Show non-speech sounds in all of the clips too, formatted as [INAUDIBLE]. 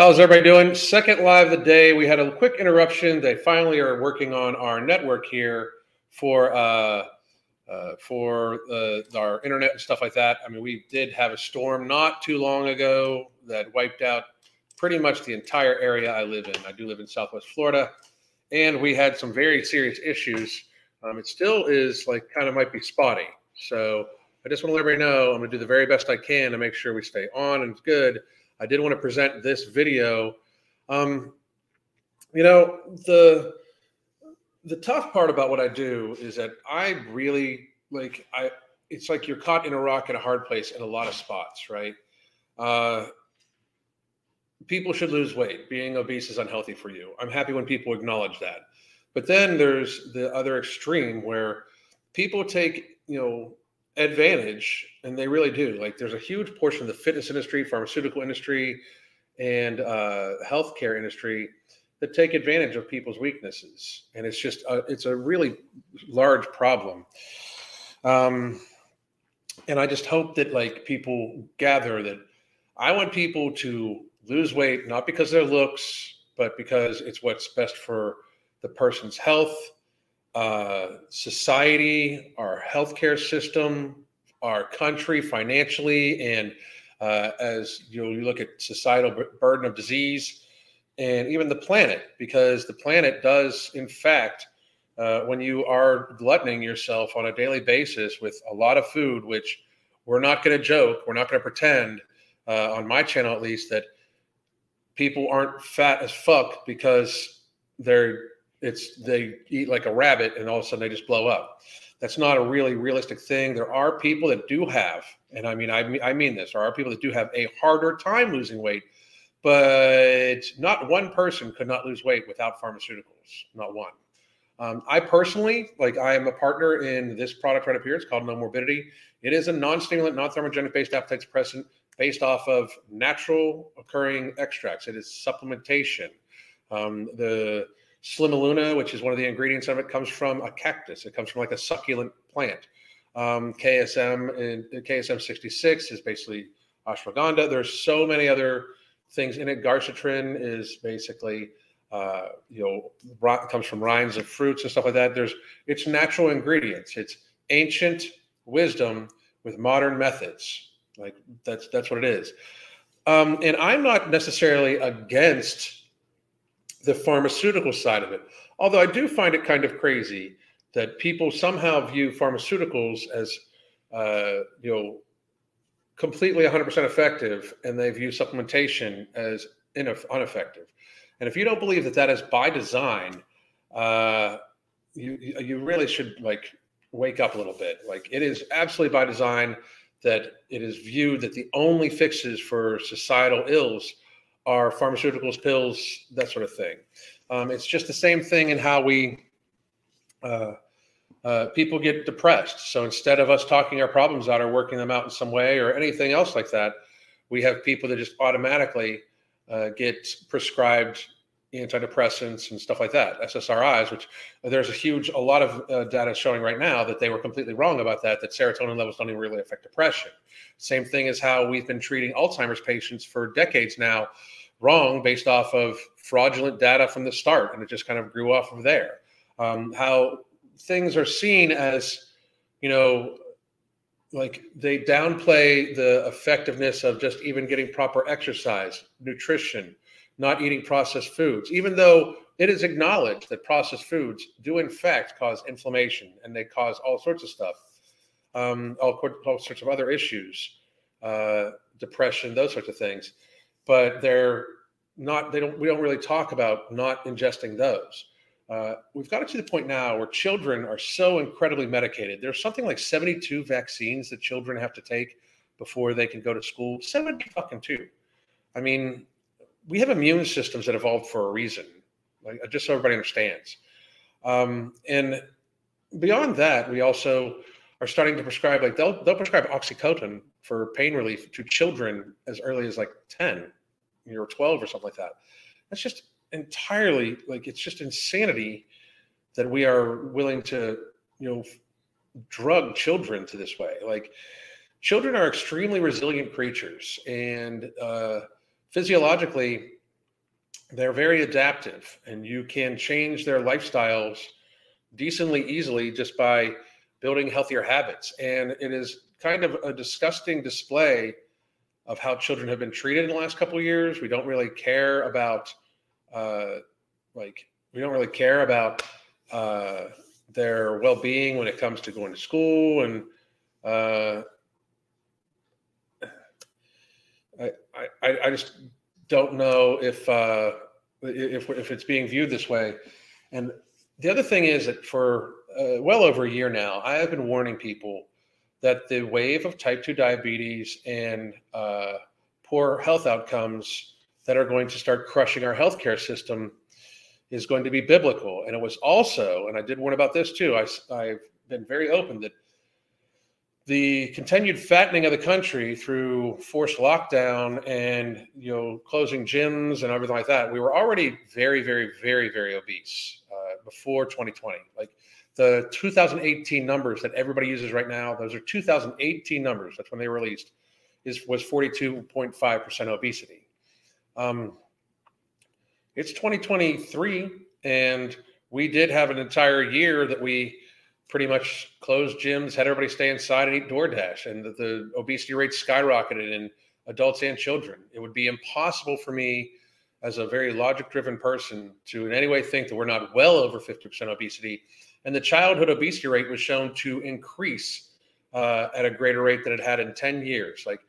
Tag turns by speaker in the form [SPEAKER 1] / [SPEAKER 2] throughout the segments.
[SPEAKER 1] How's everybody doing? Second live of the day. We had a quick interruption. They finally are working on our network here for uh, uh, for uh, our internet and stuff like that. I mean, we did have a storm not too long ago that wiped out pretty much the entire area I live in. I do live in Southwest Florida, and we had some very serious issues. Um, it still is like kind of might be spotty. So I just want to let everybody know I'm going to do the very best I can to make sure we stay on and good I did want to present this video. Um, you know, the the tough part about what I do is that I really like I it's like you're caught in a rock in a hard place in a lot of spots, right? Uh, people should lose weight. Being obese is unhealthy for you. I'm happy when people acknowledge that. But then there's the other extreme where people take, you know, advantage, and they really do. Like, there's a huge portion of the fitness industry, pharmaceutical industry, and uh, healthcare industry that take advantage of people's weaknesses, and it's just a, it's a really large problem. Um, and I just hope that like people gather that I want people to lose weight not because of their looks, but because it's what's best for the person's health uh, society, our healthcare system, our country financially, and uh, as you, know, you look at societal burden of disease, and even the planet, because the planet does, in fact, uh, when you are gluttoning yourself on a daily basis with a lot of food, which we're not going to joke, we're not going to pretend, uh, on my channel at least, that people aren't fat as fuck because they're it's they eat like a rabbit and all of a sudden they just blow up. That's not a really realistic thing. There are people that do have, and I mean, I mean, I mean this. There are people that do have a harder time losing weight, but not one person could not lose weight without pharmaceuticals. Not one. Um, I personally, like, I am a partner in this product right up here. It's called No Morbidity. It is a non-stimulant, non-thermogenic based appetite suppressant based off of natural occurring extracts. It is supplementation. Um, the Slimaluma, which is one of the ingredients of it, comes from a cactus. It comes from like a succulent plant. Um, KSM and KSM 66 is basically ashwagandha. There's so many other things in it. Quercetin is basically uh, you know comes from rinds of fruits and stuff like that. There's it's natural ingredients. It's ancient wisdom with modern methods. Like that's that's what it is. Um, and I'm not necessarily against the pharmaceutical side of it. Although I do find it kind of crazy that people somehow view pharmaceuticals as, uh, you know, completely 100% effective, and they view supplementation as ineffective. And if you don't believe that that is by design, uh, you you really should like wake up a little bit. Like it is absolutely by design that it is viewed that the only fixes for societal ills are pharmaceuticals, pills, that sort of thing. Um, it's just the same thing in how we uh, uh, people get depressed. So instead of us talking our problems out or working them out in some way or anything else like that, we have people that just automatically uh, get prescribed antidepressants and stuff like that, SSRIs, which there's a huge, a lot of uh, data showing right now that they were completely wrong about that, that serotonin levels don't even really affect depression. Same thing as how we've been treating Alzheimer's patients for decades now, wrong based off of fraudulent data from the start. And it just kind of grew off of there. Um, how things are seen as, you know, like they downplay the effectiveness of just even getting proper exercise, nutrition, not eating processed foods, even though it is acknowledged that processed foods do in fact cause inflammation and they cause all sorts of stuff, um, all, all, sorts of other issues, uh, depression, those sorts of things. But they're not. They don't. We don't really talk about not ingesting those. Uh, we've got it to the point now where children are so incredibly medicated. There's something like 72 vaccines that children have to take before they can go to school. 70 fucking two. I mean, we have immune systems that evolved for a reason, like just so everybody understands. Um, and beyond that, we also are starting to prescribe like they'll they'll prescribe oxycodone for pain relief to children as early as like 10 or 12 or something like that. That's just entirely like it's just insanity that we are willing to you know drug children to this way. Like children are extremely resilient creatures and uh, physiologically, they're very adaptive and you can change their lifestyles decently easily just by building healthier habits. And it is kind of a disgusting display of how children have been treated in the last couple of years. We don't really care about, uh, like, we don't really care about uh, their well-being when it comes to going to school, and uh, I, I, just don't know if uh, if if it's being viewed this way. And the other thing is that for uh, well over a year now, I have been warning people that the wave of type 2 diabetes and uh, poor health outcomes that are going to start crushing our healthcare system is going to be biblical. And it was also, and I did warn about this too, I, I've been very open that the continued fattening of the country through forced lockdown and you know closing gyms and everything like that we were already very very very very obese uh, before 2020 like the 2018 numbers that everybody uses right now, those are 2018 numbers. That's when they released. Is was 42.5 percent obesity. Um, it's 2023, and we did have an entire year that we pretty much closed gyms, had everybody stay inside and eat DoorDash, and the, the obesity rate skyrocketed in adults and children. It would be impossible for me as a very logic driven person to in any way think that we're not well over 50% obesity and the childhood obesity rate was shown to increase uh, at a greater rate than it had in 10 years. Like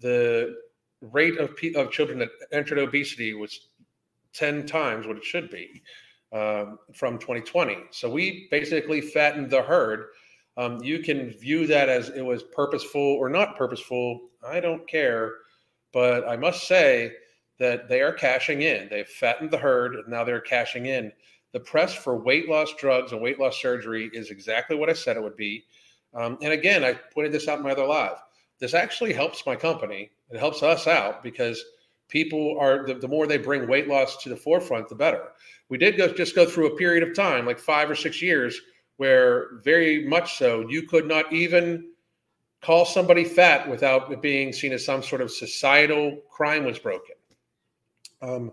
[SPEAKER 1] the rate of, of children that entered obesity was 10 times what it should be um, from 2020. So we basically fattened the herd. Um, you can view that as it was purposeful or not purposeful. I don't care. But I must say that they are cashing in. They've fattened the herd, and now they're cashing in the press for weight loss drugs and weight loss surgery is exactly what I said it would be. Um, and again, I pointed this out in my other live. This actually helps my company. It helps us out because people are the, the more they bring weight loss to the forefront, the better. We did go, just go through a period of time, like five or six years, where very much so you could not even call somebody fat without it being seen as some sort of societal crime was broken. Um,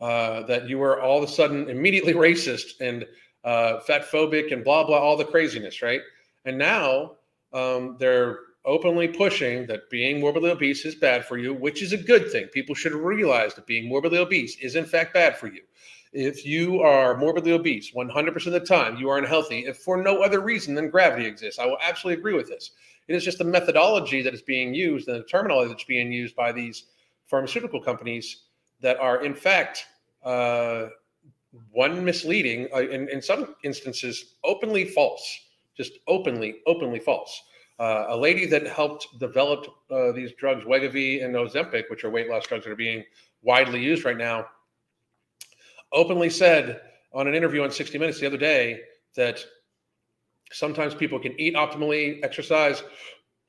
[SPEAKER 1] uh, that you were all of a sudden immediately [LAUGHS] racist and uh, fat phobic and blah blah all the craziness, right? And now um, they're openly pushing that being morbidly obese is bad for you, which is a good thing. People should realize that being morbidly obese is in fact bad for you. If you are morbidly obese 100% of the time, you are unhealthy, if for no other reason than gravity exists. I will absolutely agree with this. It is just the methodology that is being used and the terminology that's being used by these pharmaceutical companies that are in fact uh, one misleading, uh, in, in some instances openly false, just openly, openly false. Uh, a lady that helped develop uh, these drugs, Wegovy and Ozempic, which are weight loss drugs that are being widely used right now, openly said on an interview on 60 Minutes the other day that sometimes people can eat optimally, exercise,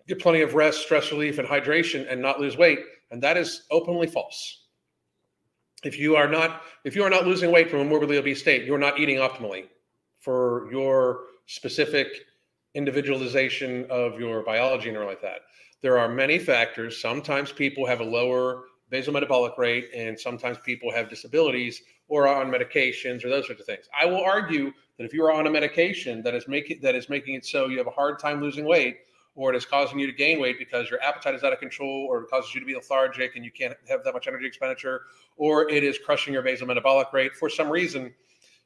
[SPEAKER 1] get plenty of rest, stress relief, and hydration, and not lose weight. And that is openly false if you are not if you are not losing weight from a morbidly obese state, you're not eating optimally for your specific individualization of your biology and all like that. There are many factors. Sometimes people have a lower basal metabolic rate, and sometimes people have disabilities or are on medications or those sorts of things. I will argue that if you are on a medication that is making that is making it so you have a hard time losing weight, or it is causing you to gain weight because your appetite is out of control, or it causes you to be lethargic and you can't have that much energy expenditure, or it is crushing your basal metabolic rate for some reason,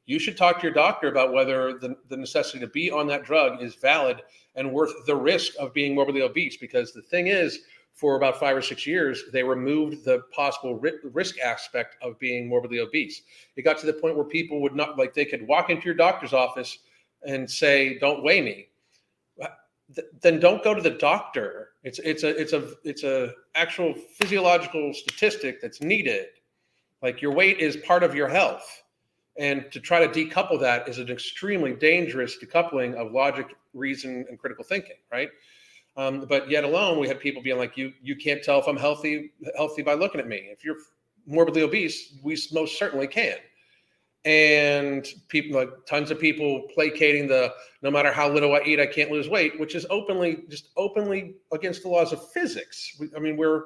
[SPEAKER 1] you should talk to your doctor about whether the, the necessity to be on that drug is valid and worth the risk of being morbidly obese. Because the thing is, for about five or six years, they removed the possible risk aspect of being morbidly obese. It got to the point where people would not like they could walk into your doctor's office and say, "Don't weigh me." then don't go to the doctor. It's it's a it's a it's a actual physiological statistic that's needed. Like your weight is part of your health, and to try to decouple that is an extremely dangerous decoupling of logic, reason, and critical thinking. Right. Um, but yet alone, we had people being like, "You you can't tell if I'm healthy healthy by looking at me. If you're morbidly obese, we most certainly can." and people like tons of people placating the no matter how little I eat, I can't lose weight, which is openly just openly against the laws of physics. I mean, we're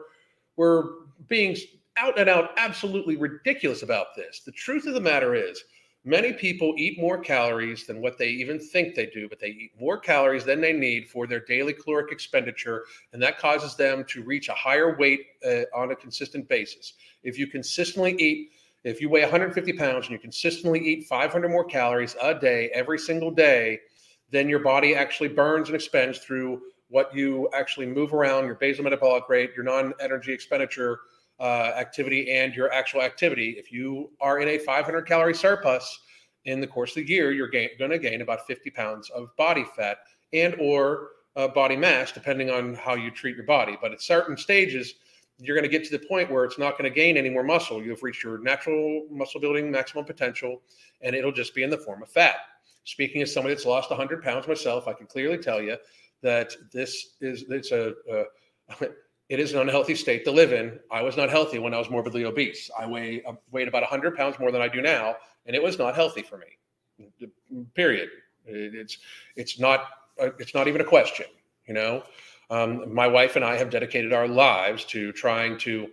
[SPEAKER 1] we're being out and out absolutely ridiculous about this. The truth of the matter is, many people eat more calories than what they even think they do, but they eat more calories than they need for their daily caloric expenditure, and that causes them to reach a higher weight uh, on a consistent basis. If you consistently eat, if you weigh 150 pounds and you consistently eat 500 more calories a day every single day, then your body actually burns and expends through what you actually move around, your basal metabolic rate, your non-energy expenditure uh, activity, and your actual activity. If you are in a 500 calorie surplus in the course of the year, you're going to gain about 50 pounds of body fat and or uh, body mass, depending on how you treat your body. But at certain stages, you're going to get to the point where it's not going to gain any more muscle. You've reached your natural muscle building maximum potential, and it'll just be in the form of fat. Speaking as somebody that's lost 100 pounds myself, I can clearly tell you that this is it's a, [LAUGHS] it is an unhealthy state to live in. I was not healthy when I was morbidly obese. I weigh uh, weighed about 100 pounds more than I do now, and it was not healthy for me. Period. It's it's not uh, it's not even a question. You know, um, my wife and I have dedicated our lives to trying to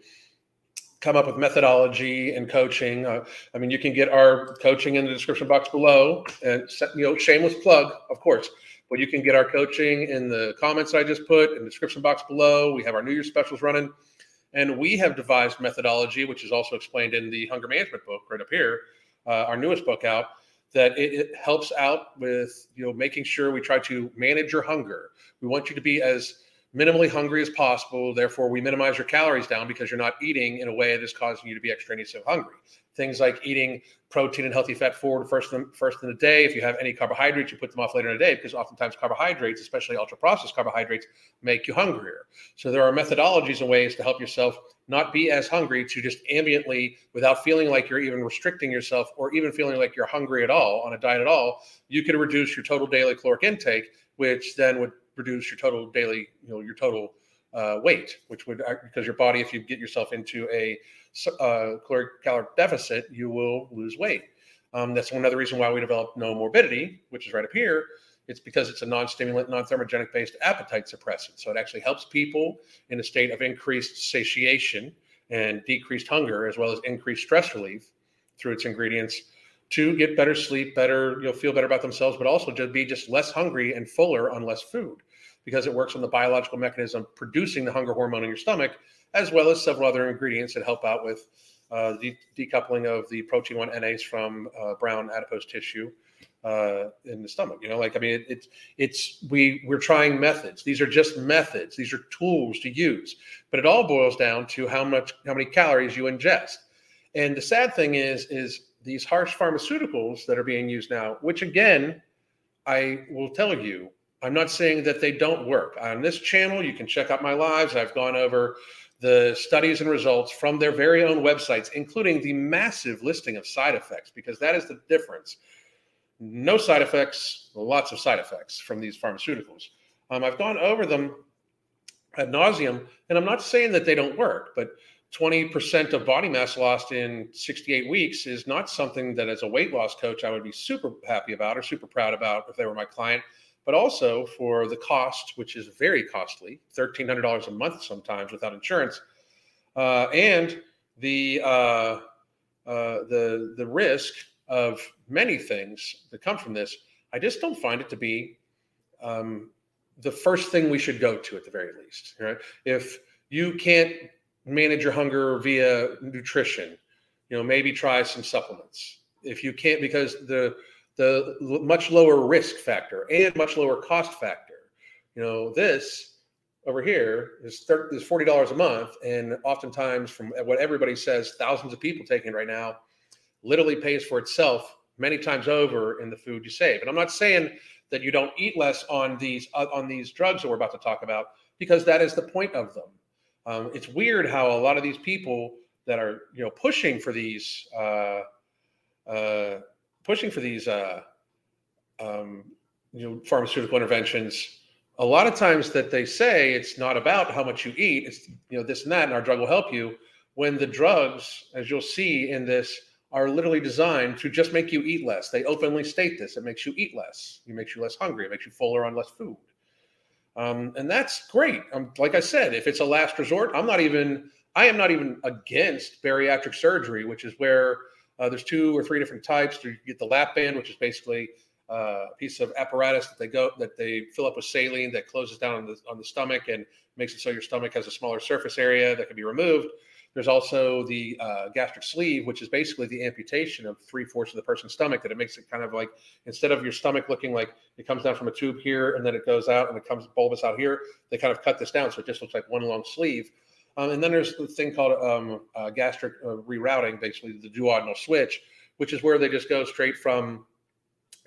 [SPEAKER 1] come up with methodology and coaching. Uh, I mean, you can get our coaching in the description box below. And you know, shameless plug, of course. But you can get our coaching in the comments I just put in the description box below. We have our New Year's specials running. And we have devised methodology, which is also explained in the hunger management book right up here, uh, our newest book out, that it, it, helps out with you know making sure we try to manage your hunger. We want you to be as minimally hungry as possible. Therefore, we minimize your calories down because you're not eating in a way that is causing you to be extraneously hungry. Things like eating protein and healthy fat forward first in, first in the day. If you have any carbohydrates, you put them off later in the day because oftentimes carbohydrates, especially ultra processed carbohydrates, make you hungrier. So there are methodologies and ways to help yourself not be as hungry to just ambiently, without feeling like you're even restricting yourself or even feeling like you're hungry at all on a diet at all. You can reduce your total daily caloric intake, which then would reduce your total daily, you know, your total uh, weight, which would because your body, if you get yourself into a uh, caloric deficit, you will lose weight. Um, that's another reason why we developed no morbidity, which is right up here. It's because it's a non-stimulant, non-thermogenic based appetite suppressant. So it actually helps people in a state of increased satiation and decreased hunger, as well as increased stress relief through its ingredients to get better sleep, better, you'll feel better about themselves, but also to be just less hungry and fuller on less food because it works on the biological mechanism producing the hunger hormone in your stomach, as well as several other ingredients that help out with uh, the decoupling of the protein 1 NAs from uh, brown adipose tissue uh, in the stomach. You know, like I mean, it, it's it's we we're trying methods. These are just methods. These are tools to use, but it all boils down to how much how many calories you ingest. And the sad thing is, is these harsh pharmaceuticals that are being used now, which again, I will tell you, I'm not saying that they don't work. On this channel, you can check out my lives. I've gone over the studies and results from their very own websites, including the massive listing of side effects, because that is the difference. No side effects, lots of side effects from these pharmaceuticals. Um, I've gone over them ad nauseum, and I'm not saying that they don't work, but 20% of body mass lost in 68 weeks is not something that as a weight loss coach I would be super happy about or super proud about if they were my client, but also for the cost, which is very costly, $1,300 a month sometimes without insurance, uh, and the, uh, uh, the, the risk of many things that come from this. I just don't find it to be um, the first thing we should go to at the very least. Right? If you can't manage your hunger via nutrition. You know, maybe try some supplements if you can't, because the the much lower risk factor and much lower cost factor. You know, this over here is 30, is forty dollars a month, and oftentimes, from what everybody says, thousands of people taking it right now, literally pays for itself many times over in the food you save. And I'm not saying that you don't eat less on these uh, on these drugs that we're about to talk about, because that is the point of them. Um, it's weird how a lot of these people that are you know pushing for these uh, uh, pushing for these uh, um, you know pharmaceutical interventions. A lot of times that they say it's not about how much you eat. It's you know this and that, and our drug will help you. When the drugs, as you'll see in this, are literally designed to just make you eat less. They openly state this. It makes you eat less. It makes you less hungry. It makes you fuller on less food. Um, and that's great. Um, like I said, if it's a last resort, I'm not even I am not even against bariatric surgery, which is where uh, there's two or three different types. You get the lap band, which is basically uh, a piece of apparatus that they go that they fill up with saline that closes down on the on the stomach and makes it so your stomach has a smaller surface area that can be removed. There's also the uh, gastric sleeve, which is basically the amputation of three fourths of the person's stomach. That it makes it kind of like instead of your stomach looking like it comes down from a tube here and then it goes out and it comes bulbous out here, they kind of cut this down so it just looks like one long sleeve. Um, and then there's the thing called um, uh, gastric uh, rerouting, basically the duodenal switch, which is where they just go straight from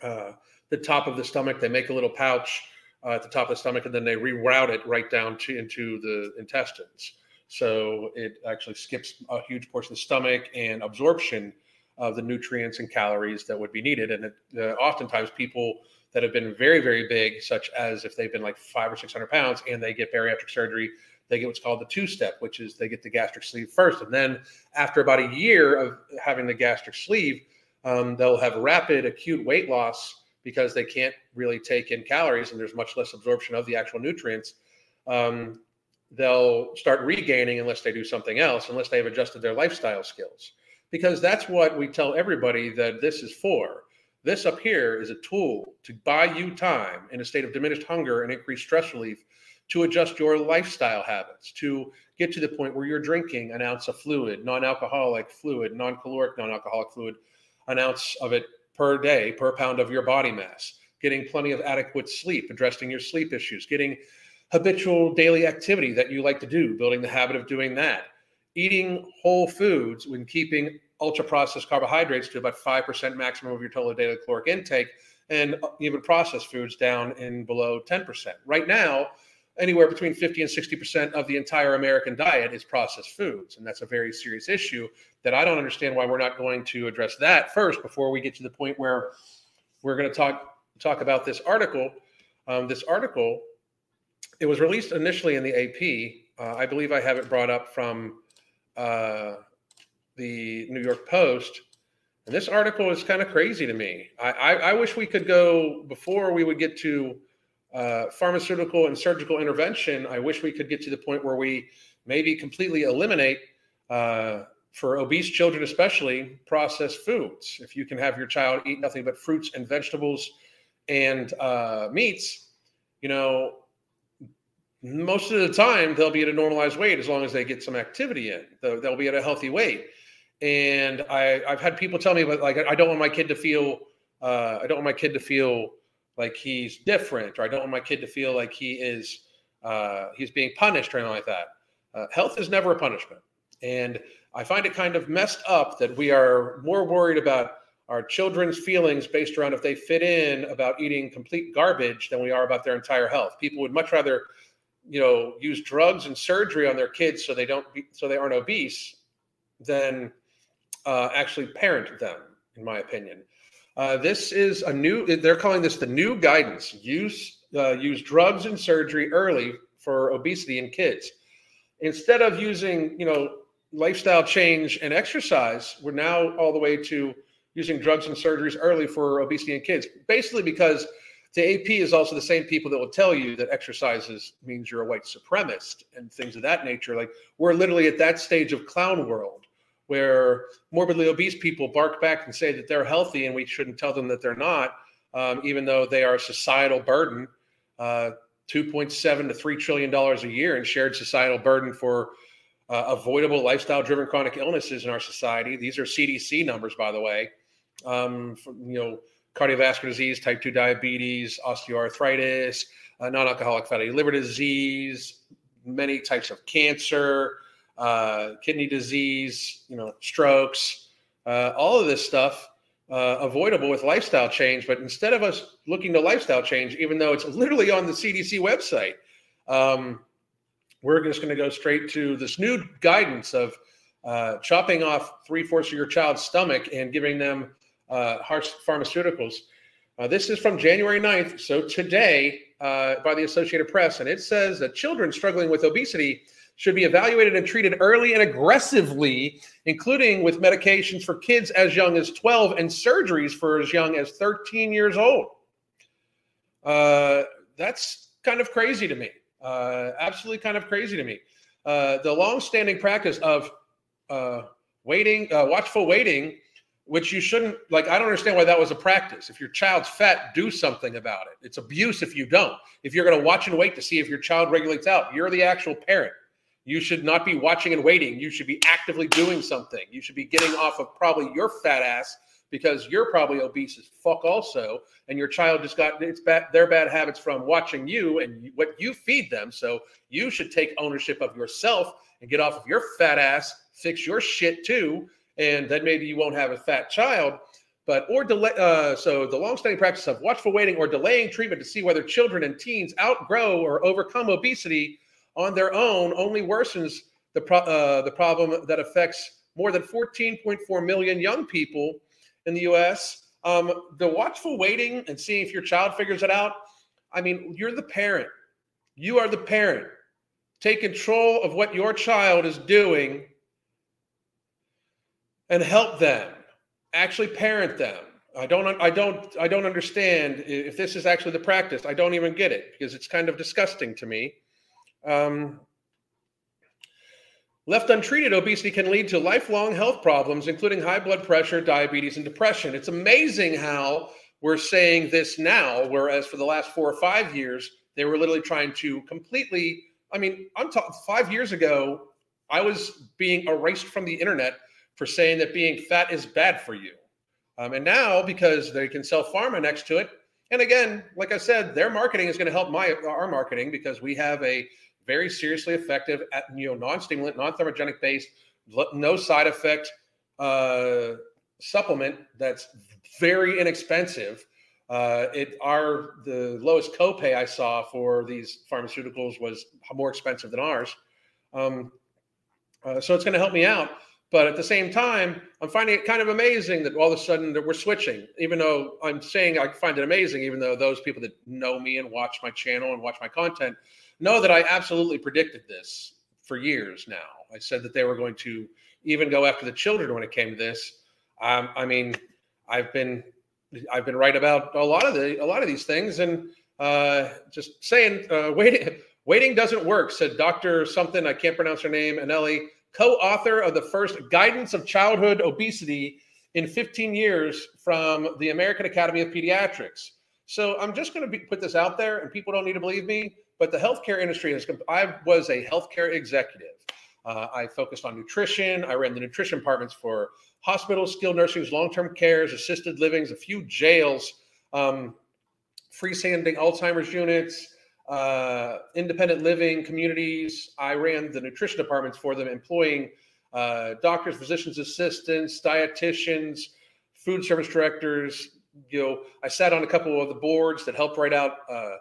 [SPEAKER 1] uh, the top of the stomach. They make a little pouch uh, at the top of the stomach, and then they reroute it right down to into the intestines. So it actually skips a huge portion of the stomach and absorption of the nutrients and calories that would be needed. And it, uh, oftentimes, people that have been very, very big, such as if they've been like five or 600 pounds and they get bariatric surgery, they get what's called the two step, which is they get the gastric sleeve first. And then after about a year of having the gastric sleeve, um, they'll have rapid acute weight loss because they can't really take in calories and there's much less absorption of the actual nutrients. Um, they'll start regaining unless they do something else, unless they have adjusted their lifestyle skills. Because that's what we tell everybody that this is for. This up here is a tool to buy you time in a state of diminished hunger and increased stress relief to adjust your lifestyle habits, to get to the point where you're drinking an ounce of fluid, non alcoholic fluid, non caloric, non alcoholic fluid, an ounce of it per day, per pound of your body mass, getting plenty of adequate sleep, addressing your sleep issues, getting habitual daily activity that you like to do, building the habit of doing that, eating whole foods when keeping ultra processed carbohydrates to about 5% maximum of your total daily caloric intake and even processed foods down in below 10%. Right now, anywhere between 50 and 60% of the entire American diet is processed foods. And that's a very serious issue that I don't understand why we're not going to address that first before we get to the point where we're going to talk talk about this article. Um, this article, it was released initially in the AP. Uh, I believe I have it brought up from uh, the New York Post. And this article is kind of crazy to me. I, I, I wish we could go before we would get to uh, pharmaceutical and surgical intervention, I wish we could get to the point where we maybe completely eliminate, uh, for obese children especially, processed foods. If you can have your child eat nothing but fruits and vegetables and uh, meats, you know, most of the time they'll be at a normalized weight as long as they get some activity in. They'll, be at a healthy weight. And I, I've had people tell me, like, I don't want my kid to feel, uh, I don't want my kid to feel like he's different, or I don't want my kid to feel like he is uh, he's being punished or anything like that. Uh, health is never a punishment, and I find it kind of messed up that we are more worried about our children's feelings based around if they fit in about eating complete garbage than we are about their entire health. People would much rather, you know, use drugs and surgery on their kids so they don't be, so they aren't obese than uh, actually parent them, in my opinion. Uh, this is a new. They're calling this the new guidance. Use uh, use drugs and surgery early for obesity in kids. Instead of using, you know, lifestyle change and exercise, we're now all the way to using drugs and surgeries early for obesity in kids. Basically, because the AP is also the same people that will tell you that exercises means you're a white supremacist and things of that nature. Like we're literally at that stage of clown world where morbidly obese people bark back and say that they're healthy and we shouldn't tell them that they're not, um, even though they are a societal burden. Uh, 2.7 to 3 trillion dollars a year in shared societal burden for uh, avoidable lifestyle driven chronic illnesses in our society these are cdc numbers by the way um, for, you know cardiovascular disease type 2 diabetes osteoarthritis uh, non-alcoholic fatty liver disease many types of cancer uh, kidney disease, you know, strokes, uh, all of this stuff uh, avoidable with lifestyle change. But instead of us looking to lifestyle change, even though it's literally on the CDC website, um, we're just going to go straight to this new guidance of uh, chopping off three fourths of your child's stomach and giving them uh, harsh pharmaceuticals. Uh, this is from January 9th, so today, by the Associated Press, and it says that children struggling with obesity should be evaluated and treated early and aggressively, including with medications for kids as young as 12 and surgeries for as young as 13 years old. Uh, that's kind of crazy to me. Uh, absolutely kind of crazy to me. uh, the long-standing practice of uh, waiting, uh, watchful waiting, which you shouldn't like. I don't understand why that was a practice. If your child's fat, do something about it. It's abuse if you don't. If you're going to watch and wait to see if your child regulates out, you're the actual parent. You should not be watching and waiting. You should be actively doing something. You should be getting off of probably your fat ass because you're probably obese as fuck also, and your child just got its bad their bad habits from watching you and what you feed them. So you should take ownership of yourself and get off of your fat ass, fix your shit too, and then maybe you won't have a fat child. But or delay. Uh, so the long-standing practice of watchful waiting or delaying treatment to see whether children and teens outgrow or overcome obesity on their own only worsens the, pro- uh, the problem that affects more than 14.4 million young people in the US. Um, the watchful waiting and seeing if your child figures it out. I mean, you're the parent. You are the parent. Take control of what your child is doing and help them. Actually parent them. I don't I don't I don't understand if this is actually the practice. I don't even get it because it's kind of disgusting to me. Um, left untreated, obesity can lead to lifelong health problems, including high blood pressure, diabetes, and depression. It's amazing how we're saying this now, whereas for the last four or five years, they were literally trying to completely. I mean, I'm talking five years ago, I was being erased from the internet for saying that being fat is bad for you. Um, and now, because they can sell pharma next to it, and again, like I said, their marketing is going to help my our marketing because we have a very seriously effective, at, you know, non-stimulant, non-thermogenic based, no side effect uh, supplement that's very inexpensive. Uh, it our the lowest copay I saw for these pharmaceuticals was more expensive than ours. Um, uh, so it's going to help me out. But at the same time, I'm finding it kind of amazing that all of a sudden that we're switching. Even though I'm saying I find it amazing, even though those people that know me and watch my channel and watch my content know that I absolutely predicted this for years now. I said that they were going to even go after the children when it came to this. Um, I mean, I've been I've been right about a lot of the a lot of these things, and uh, just saying, uh, [LAUGHS] waiting waiting doesn't work," said Doctor something I can't pronounce her name, Eneli, co-author of the first Guidance of Childhood Obesity in 15 years from the American Academy of Pediatrics. So I'm just going to put this out there, and people don't need to believe me. But the healthcare industry has. I was a healthcare executive. Uh, I focused on nutrition. I ran the nutrition departments for hospitals, skilled nursing, long-term cares, assisted livings, a few jails, um, freestanding Alzheimer's units, uh, independent living communities. I ran the nutrition departments for them, employing uh, doctors, physicians assistants, dietitians, food service directors. You know, I sat on a couple of the boards that helped write out uh,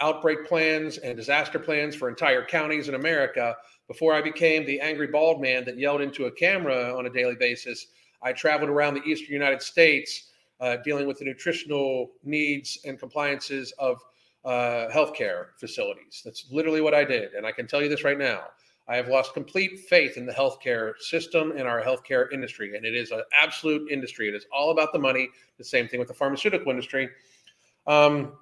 [SPEAKER 1] outbreak plans and disaster plans for entire counties in America. Before I became the angry bald man that yelled into a camera on a daily basis, I traveled around the eastern United States uh, dealing with the nutritional needs and compliances of uh, healthcare facilities. That's literally what I did. And I can tell you this right now. I have lost complete faith in the healthcare system and our healthcare industry. And it is an absolute industry. It is all about the money. The same thing with the pharmaceutical industry. Um,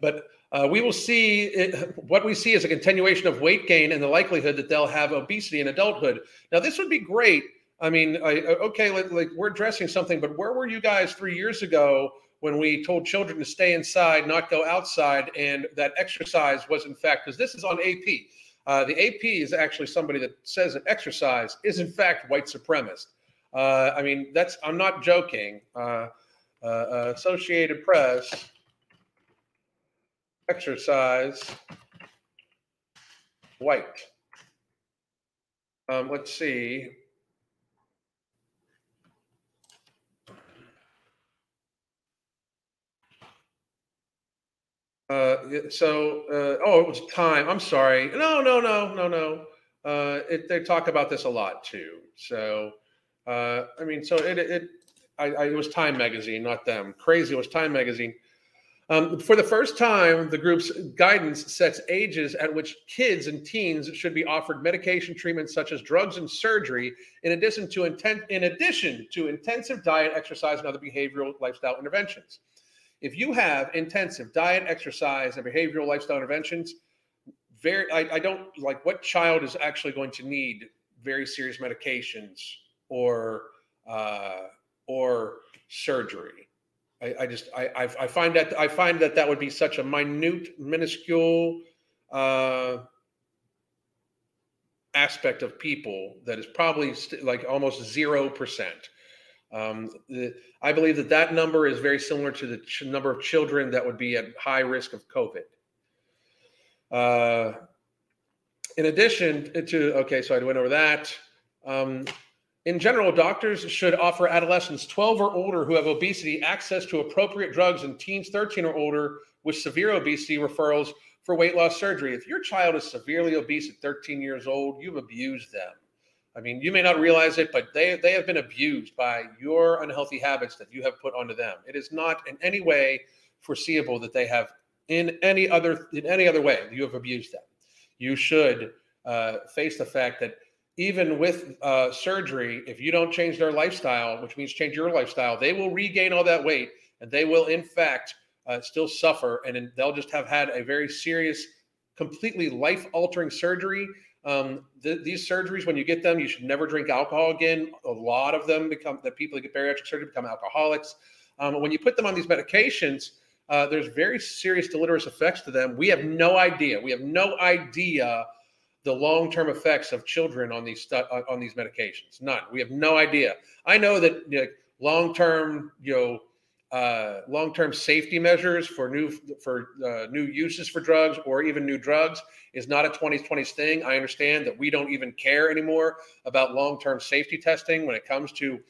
[SPEAKER 1] but uh, we will see it, what we see is a continuation of weight gain and the likelihood that they'll have obesity in adulthood. Now, this would be great. I mean, I, okay, like, like we're addressing something, but where were you guys three years ago when we told children to stay inside, not go outside, and that exercise was in fact because this is on AP. Uh, the AP is actually somebody that says that exercise is in fact white supremacist. Uh, I mean, that's I'm not joking. Uh, uh Associated Press exercise white. Um, let's see. Uh, so, uh, oh, it was time. I'm sorry. No, no, no, no, no. Uh, it, they talk about this a lot too. So, uh, I mean, so it, it, I, I, it was Time Magazine, not them. Crazy. It was Time Magazine. Um, for the first time, the group's guidance sets ages at which kids and teens should be offered medication treatments such as drugs and surgery, in addition to intent, in addition to intensive diet, exercise, and other behavioral lifestyle interventions. If you have intensive diet, exercise, and behavioral lifestyle interventions, very I, I don't like what child is actually going to need very serious medications or uh, or surgery. I, I just I, I find that I find that that would be such a minute, minuscule uh, aspect of people that is probably st- like almost zero percent. Um, the, I believe that that number is very similar to the ch- number of children that would be at high risk of COVID. Uh, in addition to, okay, so I went over that. Um, in general, doctors should offer adolescents 12 or older who have obesity access to appropriate drugs and teens 13 or older with severe obesity referrals for weight loss surgery. If your child is severely obese at 13 years old, you've abused them. I mean, you may not realize it, but they, they have been abused by your unhealthy habits that you have put onto them. It is not in any way foreseeable that they have in any other in any other way you have abused them. You should uh, face the fact that even with uh, surgery, if you don't change their lifestyle, which means change your lifestyle, they will regain all that weight and they will, in fact, uh, still suffer. And they'll just have had a very serious, completely life altering surgery um, th- these surgeries, when you get them, you should never drink alcohol again. A lot of them become the people that get bariatric surgery become alcoholics. Um, when you put them on these medications, uh, there's very serious deleterious effects to them. We have no idea. We have no idea the long-term effects of children on these on these medications. None. We have no idea. I know that you know, long-term, you know, uh, long-term safety measures for new for uh, new uses for drugs or even new drugs is not a 2020s thing. I understand that we don't even care anymore about long-term safety testing when it comes to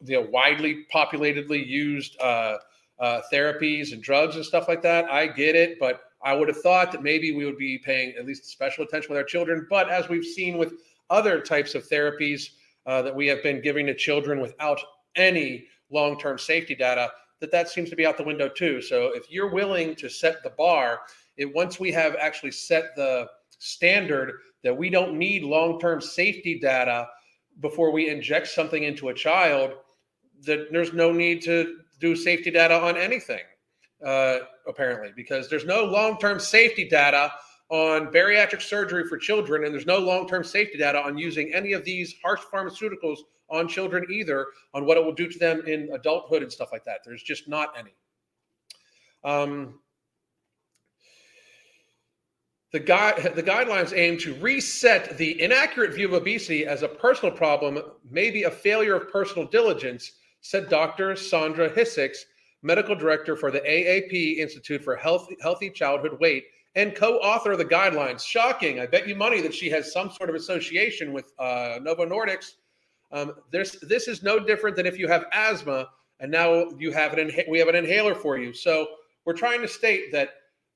[SPEAKER 1] the widely populatedly used uh, uh, therapies and drugs and stuff like that. I get it, but I would have thought that maybe we would be paying at least special attention with our children. But as we've seen with other types of therapies uh, that we have been giving to children without any long-term safety data that that seems to be out the window too. So if you're willing to set the bar, it once we have actually set the standard that we don't need long-term safety data before we inject something into a child, that there's no need to do safety data on anything, uh, apparently, because there's no long-term safety data on bariatric surgery for children, and there's no long-term safety data on using any of these harsh pharmaceuticals on children either on what it will do to them in adulthood and stuff like that. There's just not any. Um, the, gui- the guidelines aim to reset the inaccurate view of obesity as a personal problem, maybe a failure of personal diligence, said Dr. Sandra Hassink, medical director for the AAP Institute for Healthy, Healthy Childhood Weight and co-author of the guidelines. Shocking! I bet you money that she has some sort of association with uh, Novo Nordisk um, this is no different than if you have asthma and now you have an inha- we have an inhaler for you. So we're trying to state that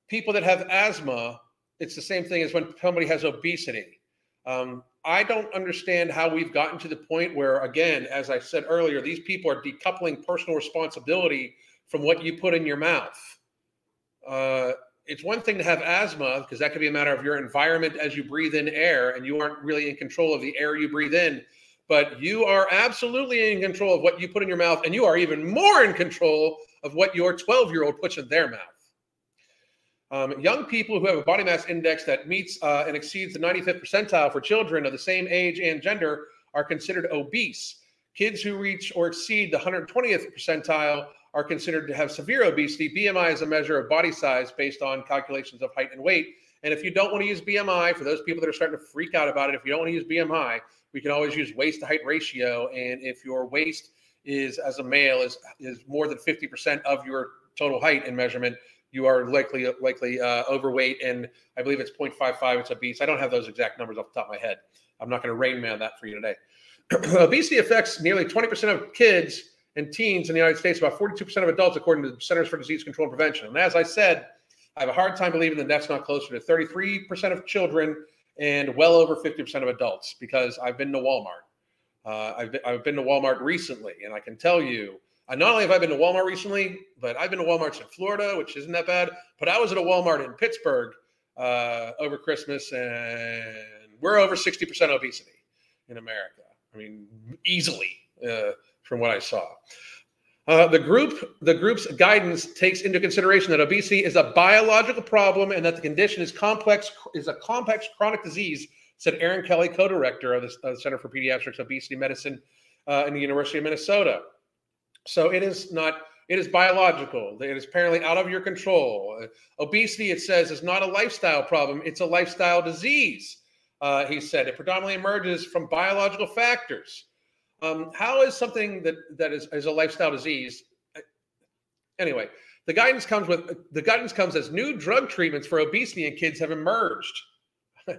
[SPEAKER 1] people that have asthma, it's the same thing as when somebody has obesity. Um, I don't understand how we've gotten to the point where, again, as I said earlier, these people are decoupling personal responsibility from what you put in your mouth. Uh, it's one thing to have asthma because that could be a matter of your environment as you breathe in air and you aren't really in control of the air you breathe in but you are absolutely in control of what you put in your mouth, and you are even more in control of what your 12 year old puts in their mouth. Um, young people who have a body mass index that meets uh, and exceeds the 95th percentile for children of the same age and gender are considered obese. Kids who reach or exceed the 120th percentile are considered to have severe obesity. BMI is a measure of body size based on calculations of height and weight. And if you don't want to use BMI, for those people that are starting to freak out about it, if you don't want to use BMI, we can always use waist to height ratio. And if your waist is, as a male, is is more than 50% of your total height in measurement, you are likely likely uh, overweight. And I believe it's 0.55. It's obese. I don't have those exact numbers off the top of my head. I'm not going to rain man that for you today. [CLEARS THROAT] Obesity affects nearly 20% of kids and teens in the United States, about 42% of adults, according to the Centers for Disease Control and Prevention. And as I said, I have a hard time believing that that's not closer to 33% of children and well over 50% of adults because I've been to Walmart. Uh, I've, been, I've been to Walmart recently, and I can tell you, uh, not only have I been to Walmart recently, but I've been to Walmarts in Florida, which isn't that bad. But I was at a Walmart in Pittsburgh uh, over Christmas, and we're over 60% obesity in America. I mean, easily uh, from what I saw. Uh, the group, the group's guidance takes into consideration that obesity is a biological problem and that the condition is complex, is a complex chronic disease. Said aaron Kelly, co-director of the Center for Pediatrics Obesity Medicine uh, in the University of Minnesota. So it is not. It is biological. It is apparently out of your control. Uh, obesity, it says, is not a lifestyle problem. It's a lifestyle disease. Uh, he said it predominantly emerges from biological factors. Um, how is something that that is, is a lifestyle disease? Anyway, the guidance comes with the guidance comes as new drug treatments for obesity in kids have emerged. [LAUGHS]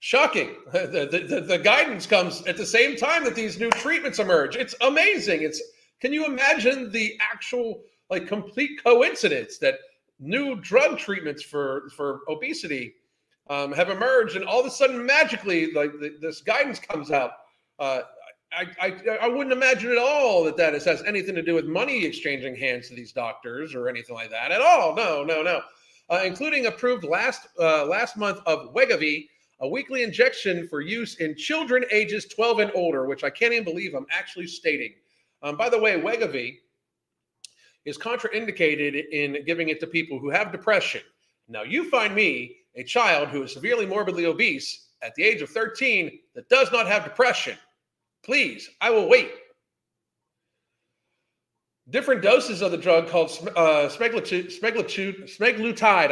[SPEAKER 1] Shocking. [LAUGHS] The, the, the, guidance comes at the same time that these new treatments emerge. It's amazing. It's can you imagine the actual like complete coincidence that new drug treatments for for obesity um, have emerged, and all of a sudden magically like the, this guidance comes out. Uh, I, I, I wouldn't imagine at all that that has anything to do with money exchanging hands to these doctors or anything like that at all. No, no, no. Uh, including approved last uh, last month of Wegovy, a weekly injection for use in children ages 12 and older, which I can't even believe I'm actually stating. Um, by the way, Wegovy is contraindicated in giving it to people who have depression. Now, you find me a child who is severely morbidly obese at the age of 13 that does not have depression Please, I will wait. Different doses of the drug called uh, semaglutide,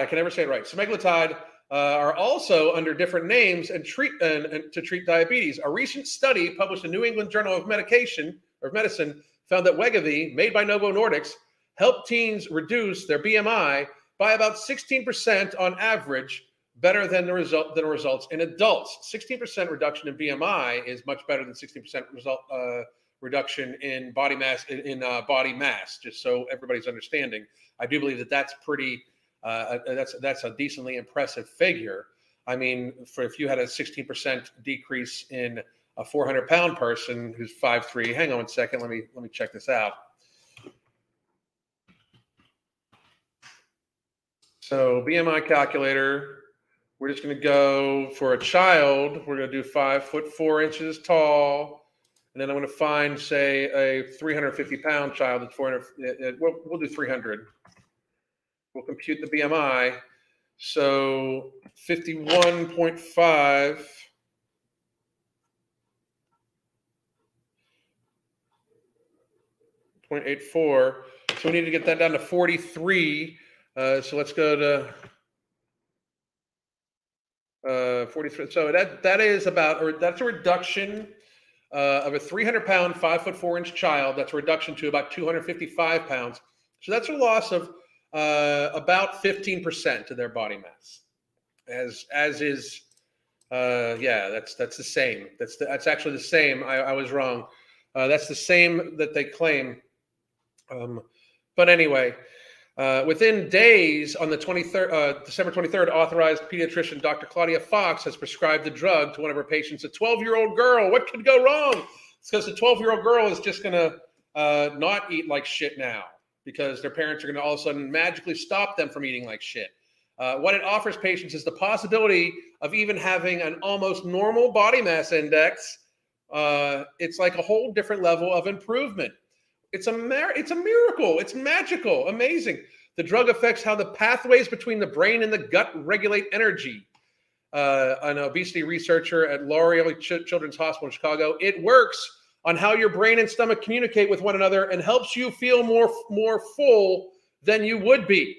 [SPEAKER 1] I can never say it right, semaglutide, uh, are also under different names and treat and, to treat diabetes. A recent study published in New England Journal of Medication or Medicine found that Wegovy, made by Novo Nordisk, helped teens reduce their BMI by about 16% on average better than the result than results in adults. 16% reduction in BMI is much better than 16% result uh, reduction in body mass in, in uh, body mass. Just so everybody's understanding, I do believe that that's pretty. Uh, uh that's that's a decently impressive figure. I mean, for if you had a 16% decrease in a 400 pound person who's 5'3", hang on one second, let me let me check this out. So BMI calculator, we're just going to go for a child. We're going to do five foot four inches tall, and then I'm going to find, say, a 350 pound child that's 400. We'll, we'll do 300. We'll compute the BMI. So 51.5. Point eight four. So we need to get that down to 43. Uh, so let's go to uh, 43. So that that is about, or that's a reduction uh, of a 300 pound, five foot four inch child. That's a reduction to about 255 pounds. So that's a loss of uh, about 15% of their body mass. As as is, uh, yeah, that's that's the same. That's the, that's actually the same. I, I was wrong. Uh, that's the same that they claim. Um, but anyway, uh, within days, on the 23rd, uh, December 23rd, authorized pediatrician Dr. Claudia Fox has prescribed the drug to one of her patients, a 12 year old girl. What could go wrong? It's because the 12 year old girl is just going to uh, not eat like shit now because their parents are going to all of a sudden magically stop them from eating like shit. Uh, what it offers patients is the possibility of even having an almost normal body mass index. Uh, it's like a whole different level of improvement. It's a mar- it's a miracle. It's magical, amazing. The drug affects how the pathways between the brain and the gut regulate energy. Uh, an obesity researcher at Lurie Ch- Children's Hospital in Chicago. It works on how your brain and stomach communicate with one another and helps you feel more more full than you would be.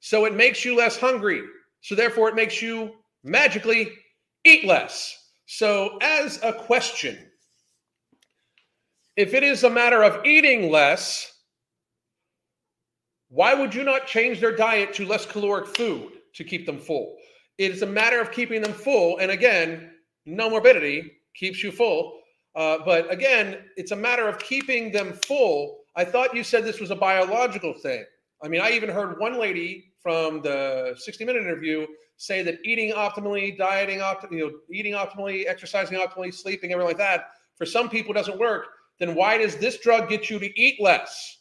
[SPEAKER 1] So it makes you less hungry. So therefore, it makes you magically eat less. So, as a question, if it is a matter of eating less, why would you not change their diet to less caloric food to keep them full? It is a matter of keeping them full. And again, no morbidity keeps you full. Uh, but again, it's a matter of keeping them full. I thought you said this was a biological thing. I mean, I even heard one lady from the 60 minute interview say that eating optimally, dieting optimally, you know, eating optimally, exercising optimally, sleeping, everything like that, for some people doesn't work then why does this drug get you to eat less?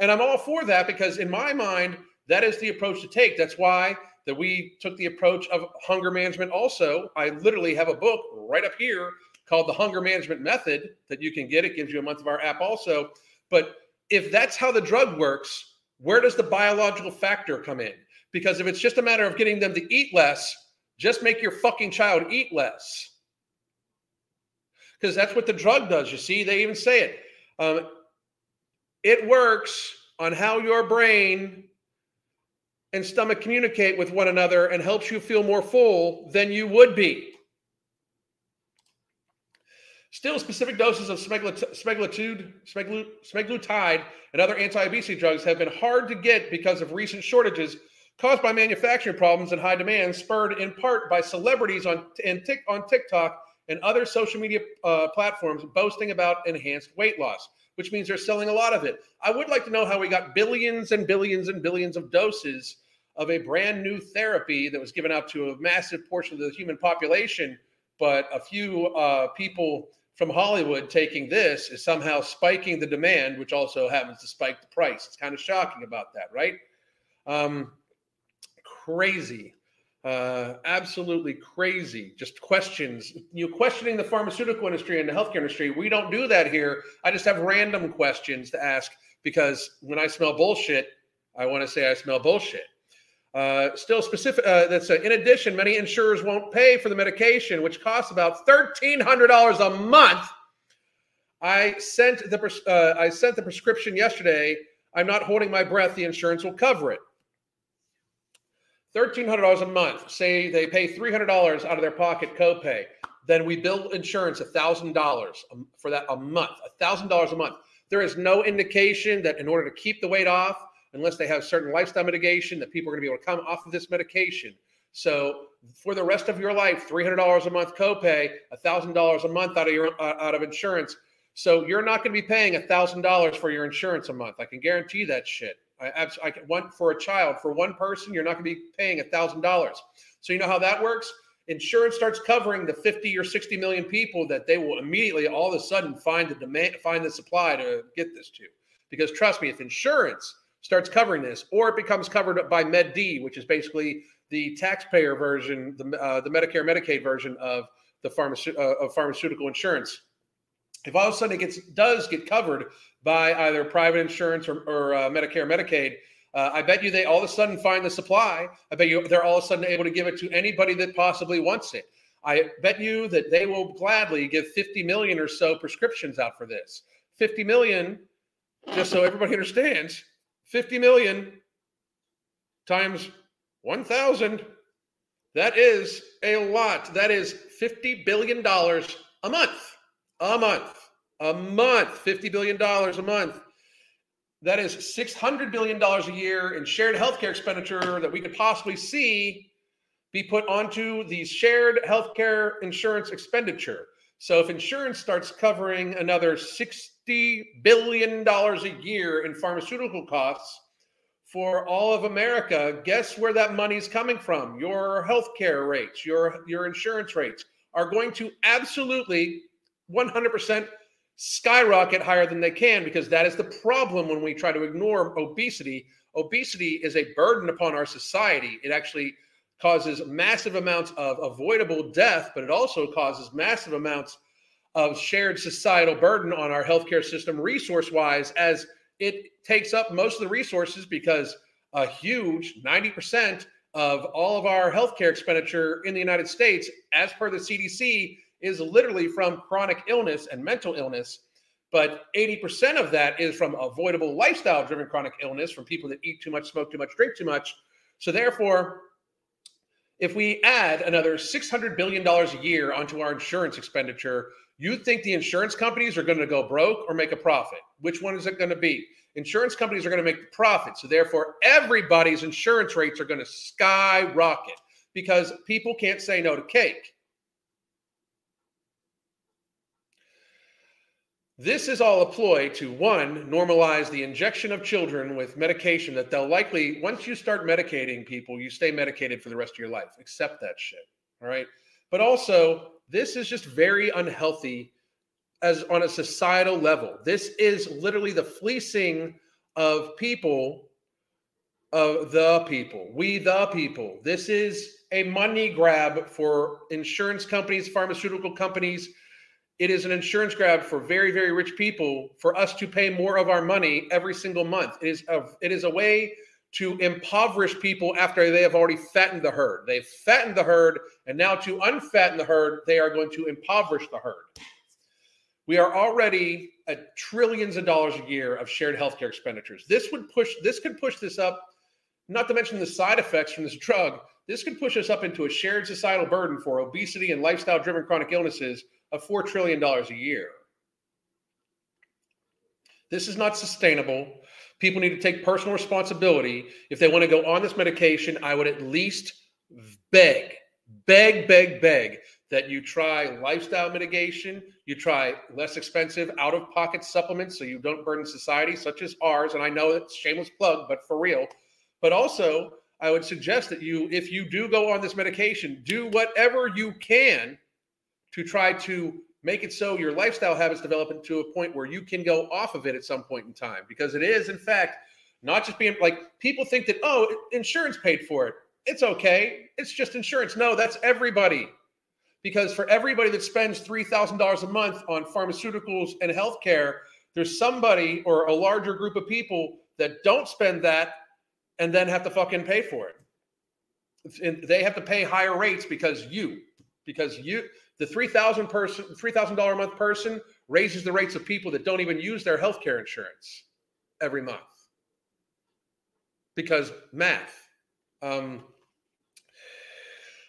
[SPEAKER 1] And I'm all for that because in my mind, that is the approach to take. That's why that we took the approach of hunger management also. I literally have a book right up here called The Hunger Management Method that you can get. It gives you a month of our app also. But if that's how the drug works, where does the biological factor come in? Because if it's just a matter of getting them to eat less, just make your fucking child eat less. Because that's what the drug does. You see, they even say it. Um, it works on how your brain and stomach communicate with one another and helps you feel more full than you would be. Still, specific doses of semaglutide, semaglutide and other anti-obesity drugs have been hard to get because of recent shortages caused by manufacturing problems and high demand, spurred in part by celebrities on, on TikTok and other social media uh, platforms boasting about enhanced weight loss, which means they're selling a lot of it. I would like to know how we got billions and billions and billions of doses of a brand new therapy that was given out to a massive portion of the human population, but a few uh, people from Hollywood taking this is somehow spiking the demand, which also happens to spike the price. It's kind of shocking about that, right? Um, crazy, uh, absolutely crazy. Just questions. You know, questioning the pharmaceutical industry and the healthcare industry. We don't do that here. I just have random questions to ask because when I smell bullshit, I want to say I smell bullshit. Uh, still specific. Uh, that's uh, in addition, many insurers won't pay for the medication, which costs about thirteen hundred dollars a month. I sent the uh, I sent the prescription yesterday. I'm not holding my breath. The insurance will cover it. Thirteen hundred dollars a month. Say they pay three hundred dollars out of their pocket copay. Then we bill insurance thousand dollars for that a month. thousand dollars a month. There is no indication that in order to keep the weight off unless they have certain lifestyle mitigation that people are going to be able to come off of this medication. So for the rest of your life, $300 a month copay, $1,000 a month out of your uh, out of insurance. So you're not going to be paying $1,000 for your insurance a month. I can guarantee that shit. I, I want for a child, for one person, you're not going to be paying $1,000. So you know how that works? Insurance starts covering the 50 or 60 million people that they will immediately all of a sudden find the demand, find the supply to get this to. Because trust me, if insurance starts covering this, or it becomes covered by Med D, which is basically the taxpayer version, the, uh, the Medicare Medicaid version of the pharmace- uh, of pharmaceutical insurance. If all of a sudden it gets does get covered by either private insurance or, or uh, Medicare Medicaid, uh, I bet you they all of a sudden find the supply. I bet you they're all of a sudden able to give it to anybody that possibly wants it. I bet you that they will gladly give 50 million or so prescriptions out for this. 50 million, just so everybody understands, 50 million times 1,000. That is a lot. That is $50 billion a month. A month. A month. $50 billion a month. That is $600 billion a year in shared healthcare expenditure that we could possibly see be put onto the shared healthcare insurance expenditure. So if insurance starts covering another $60 billion a year in pharmaceutical costs for all of America, guess where that money's coming from? Your healthcare rates, your, your insurance rates are going to absolutely 100% skyrocket higher than they can because that is the problem when we try to ignore obesity. Obesity is a burden upon our society. It actually causes massive amounts of avoidable death, but it also causes massive amounts of shared societal burden on our healthcare system, resource wise, as it takes up most of the resources because a huge 90% of all of our healthcare expenditure in the United States, as per the CDC, is literally from chronic illness and mental illness. But 80% of that is from avoidable lifestyle driven chronic illness from people that eat too much, smoke too much, drink too much. So, therefore, if we add another $600 billion a year onto our insurance expenditure, you think the insurance companies are going to go broke or make a profit? Which one is it going to be? Insurance companies are going to make the profit. So, therefore, everybody's insurance rates are going to skyrocket because people can't say no to cake. This is all a ploy to one, normalize the injection of children with medication that they'll likely, once you start medicating people, you stay medicated for the rest of your life. Accept that shit. All right. But also, this is just very unhealthy as on a societal level. This is literally the fleecing of people, of the people, we the people. This is a money grab for insurance companies, pharmaceutical companies it is an insurance grab for very very rich people for us to pay more of our money every single month. It is a it is a way to impoverish people after they have already fattened the herd. They've fattened the herd, and now to unfatten the herd, they are going to impoverish the herd. We are already at trillions of dollars a year of shared healthcare expenditures. This would push this could push this up, not to mention the side effects from this drug. This could push us up into a shared societal burden for obesity and lifestyle driven chronic illnesses of $4 trillion a year. This is not sustainable. People need to take personal responsibility. If they want to go on this medication, I would at least beg, beg, beg, beg that you try lifestyle mitigation, you try less expensive out of pocket supplements so you don't burden society, such as ours. And I know it's shameless plug, but for real. But also, I would suggest that you, if you do go on this medication, do whatever you can to try to make it so your lifestyle habits develop into a point where you can go off of it at some point in time. Because it is in fact not just being like people think that oh insurance paid for it. It's okay. It's just insurance. No that's everybody. Because for everybody that spends $3000 a month on pharmaceuticals and healthcare there's somebody or a larger group of people that don't spend that and then have to fucking pay for it. And they have to pay higher rates because you because you the three thousand person, three thousand dollar a month person raises the rates of people that don't even use their health care insurance every month because math. Um,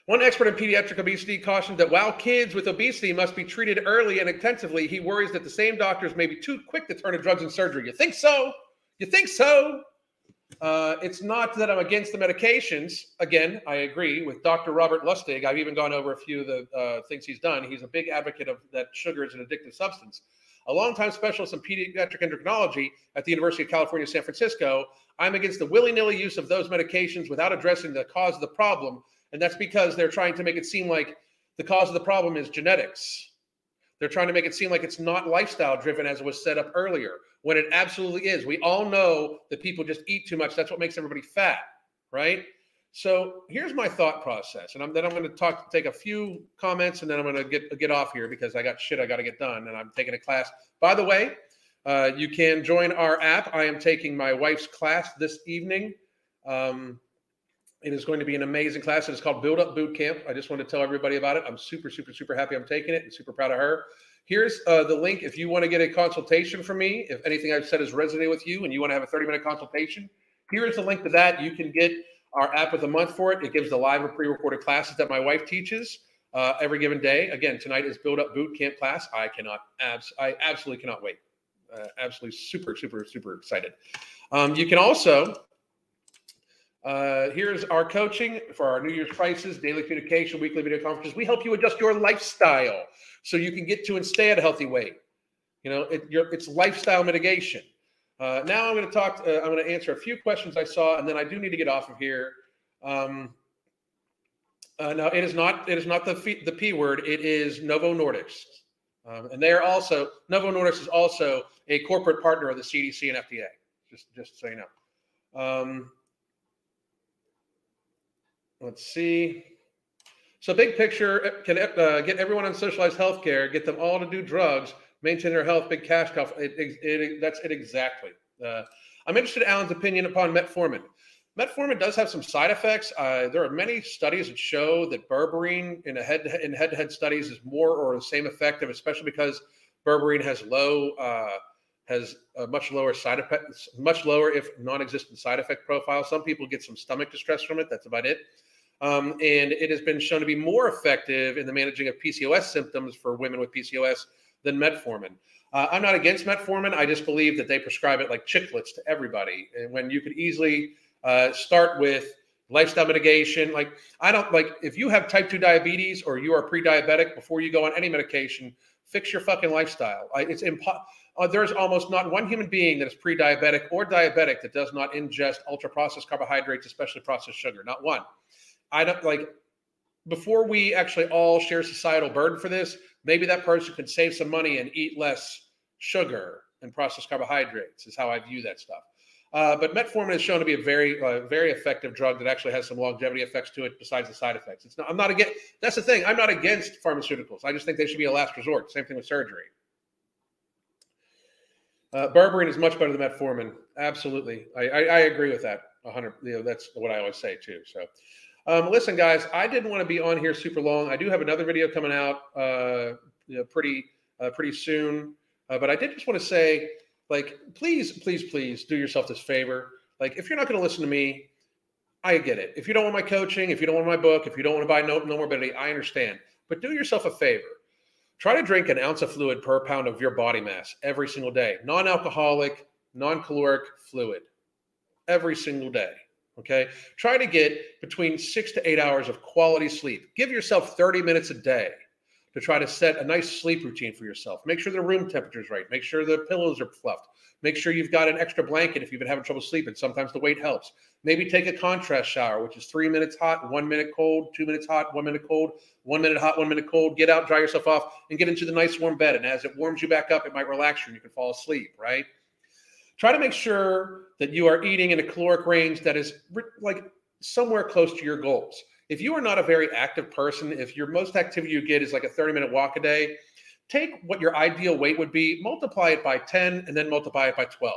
[SPEAKER 1] one expert in pediatric obesity cautioned that while kids with obesity must be treated early and intensively, he worries that the same doctors may be too quick to turn to drugs and surgery. You think so? You think so? Uh, it's not that I'm against the medications. Again, I agree with Dr. Robert Lustig. I've even gone over a few of the uh, things he's done. He's a big advocate of that sugar is an addictive substance. A longtime specialist in pediatric endocrinology at the University of California, San Francisco, I'm against the willy nilly use of those medications without addressing the cause of the problem. And that's because they're trying to make it seem like the cause of the problem is genetics. They're trying to make it seem like it's not lifestyle driven as it was set up earlier when it absolutely is. We all know that people just eat too much. That's what makes everybody fat, right? So here's my thought process, and I'm, then I'm going to talk, take a few comments, and then I'm going to get get off here because I got shit I got to get done, and I'm taking a class. By the way, uh, you can join our app. I am taking my wife's class this evening. Um, it is going to be an amazing class. It is called Build Up Boot Camp. I just want to tell everybody about it. I'm super, super, super happy I'm taking it and super proud of her. Here's uh, the link if you want to get a consultation from me. If anything I've said has resonated with you and you want to have a 30 minute consultation, here's the link to that. You can get our app of the month for it. It gives the live or pre recorded classes that my wife teaches uh, every given day. Again, tonight is Build Up Boot Camp class. I cannot, abs- I absolutely cannot wait. Uh, absolutely super, super, super excited. Um, you can also uh, here's our coaching for our New Year's prices, daily communication, weekly video conferences. We help you adjust your lifestyle so you can get to and stay at a healthy weight. You know, it, it's lifestyle mitigation. Uh, now I'm going to talk. Uh, I'm going to answer a few questions I saw, and then I do need to get off of here. Um, uh, no, it is not. It is not the the p word. It is Novo Nordisk, um, and they are also Novo Nordisk is also a corporate partner of the CDC and FDA. Just just so you know. Um, let's see. So, big picture uh, can uh, get everyone on socialized health care, get them all to do drugs, maintain their health, big cash cow. It, it, it, that's it exactly. Uh, I'm interested in Alan's opinion upon metformin. Metformin does have some side effects. Uh, there are many studies that show that berberine in a head in head-to-head studies is more or the same effective, especially because berberine has low uh, has a much lower side effect, much lower if non-existent side effect profile. Some people get some stomach distress from it. That's about it. Um, and it has been shown to be more effective in the managing of PCOS symptoms for women with PCOS than metformin. Uh, I'm not against metformin. I just believe that they prescribe it like chiclets to everybody. And when you could easily uh, start with lifestyle mitigation, like I don't like if you have type 2 diabetes or you are pre diabetic before you go on any medication, fix your fucking lifestyle. I, it's impossible. Uh, there's almost not one human being that is pre-diabetic or diabetic that does not ingest ultra-processed carbohydrates, especially processed sugar. Not one. I don't like before we actually all share societal burden for this, maybe that person could save some money and eat less sugar and processed carbohydrates, is how I view that stuff. Uh, but metformin is shown to be a very, uh, very effective drug that actually has some longevity effects to it besides the side effects. It's not. I'm not against. That's the thing. I'm not against pharmaceuticals. I just think they should be a last resort. Same thing with surgery. Uh, berberine is much better than metformin. Absolutely, I, I, I agree with that. 100. You know, that's what I always say too. So, um, listen, guys, I didn't want to be on here super long. I do have another video coming out uh, you know, pretty uh, pretty soon, uh, but I did just want to say like please please please do yourself this favor. Like if you're not going to listen to me i get it. If you don't want my coaching if you don't want my book if you don't want to buy no, no morbidity i understand. But do yourself a favor. Try to drink an ounce of fluid per pound of your body mass every single day. Non-alcoholic non-caloric fluid. Every single day okay try to get between six to eight hours of quality sleep give yourself 30 minutes a day to try to set a nice sleep routine for yourself. Make sure the room temperature is right. Make sure the pillows are fluffed. Make sure you've got an extra blanket if you've been having trouble sleeping. Sometimes the weight helps. Maybe take a contrast shower, which is three minutes hot, one minute cold, two minutes hot, one minute cold, one minute hot, one minute cold. Get out, dry yourself off, and get into the nice warm bed. And as it warms you back up, it might relax you and you can fall asleep, right? Try to make sure that you are eating in a caloric range that is like somewhere close to your goals if you are not a very active person, if your most activity you get is like a 30 minute walk a day, take what your ideal weight would be, multiply it by 10, and then multiply it by 12.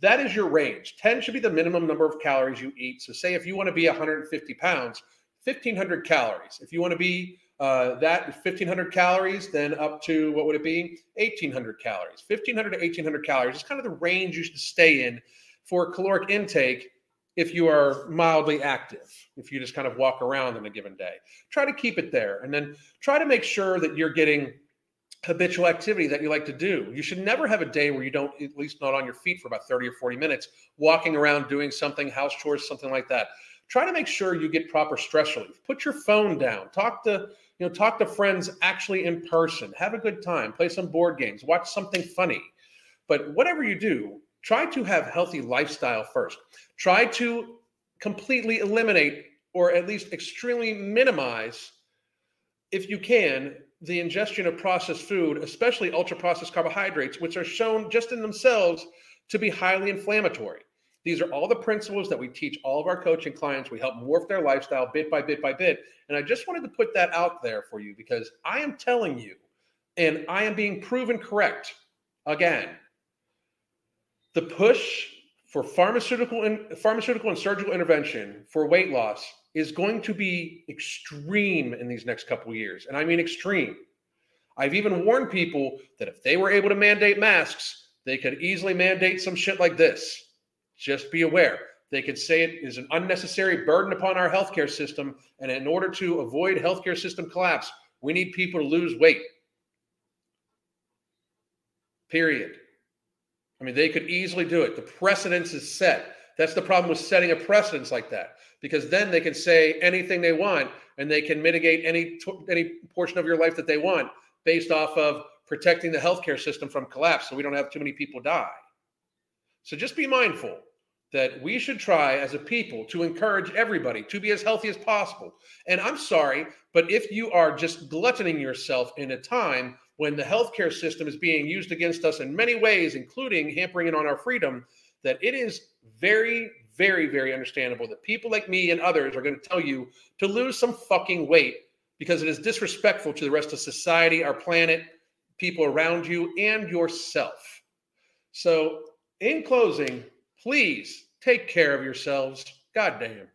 [SPEAKER 1] That is your range. 10 should be the minimum number of calories you eat. So, say if you want to be 150 pounds, 1500 calories. If you want to be uh, that 1500 calories, then up to what would it be? 1800 calories. 1500 to 1800 calories is kind of the range you should stay in for caloric intake if you are mildly active, if you just kind of walk around in a given day. Try to keep it there and then try to make sure that you're getting habitual activity that you like to do. You should never have a day where you don't, at least not on your feet for about 30 or 40 minutes, walking around doing something, house chores, something like that. Try to make sure you get proper stress relief. Put your phone down. Talk to, you know, talk to friends actually in person. Have a good time. Play some board games. Watch something funny. But whatever you do, try to have healthy lifestyle first. Try to completely eliminate or at least extremely minimize, if you can, the ingestion of processed food, especially ultra processed carbohydrates, which are shown just in themselves to be highly inflammatory. These are all the principles that we teach all of our coaching clients. We help morph their lifestyle bit by bit by bit. And I just wanted to put that out there for you because I am telling you, and I am being proven correct again the push for pharmaceutical and pharmaceutical and surgical intervention for weight loss is going to be extreme in these next couple years and i mean extreme i've even warned people that if they were able to mandate masks they could easily mandate some shit like this just be aware they could say it is an unnecessary burden upon our healthcare system and in order to avoid healthcare system collapse we need people to lose weight period I mean, they could easily do it. The precedence is set. That's the problem with setting a precedence like that, because then they can say anything they want and they can mitigate any any portion of your life that they want based off of protecting the healthcare system from collapse, so we don't have too many people die. So just be mindful that we should try as a people to encourage everybody to be as healthy as possible. And I'm sorry, but if you are just gluttoning yourself in a time when the healthcare system is being used against us in many ways, including hampering it on our freedom, that it is very, very, very understandable that people like me and others are going to tell you to lose some fucking weight because it is disrespectful to the rest of society, our planet, people around you, and yourself. So, in closing, please take care of yourselves. God damn.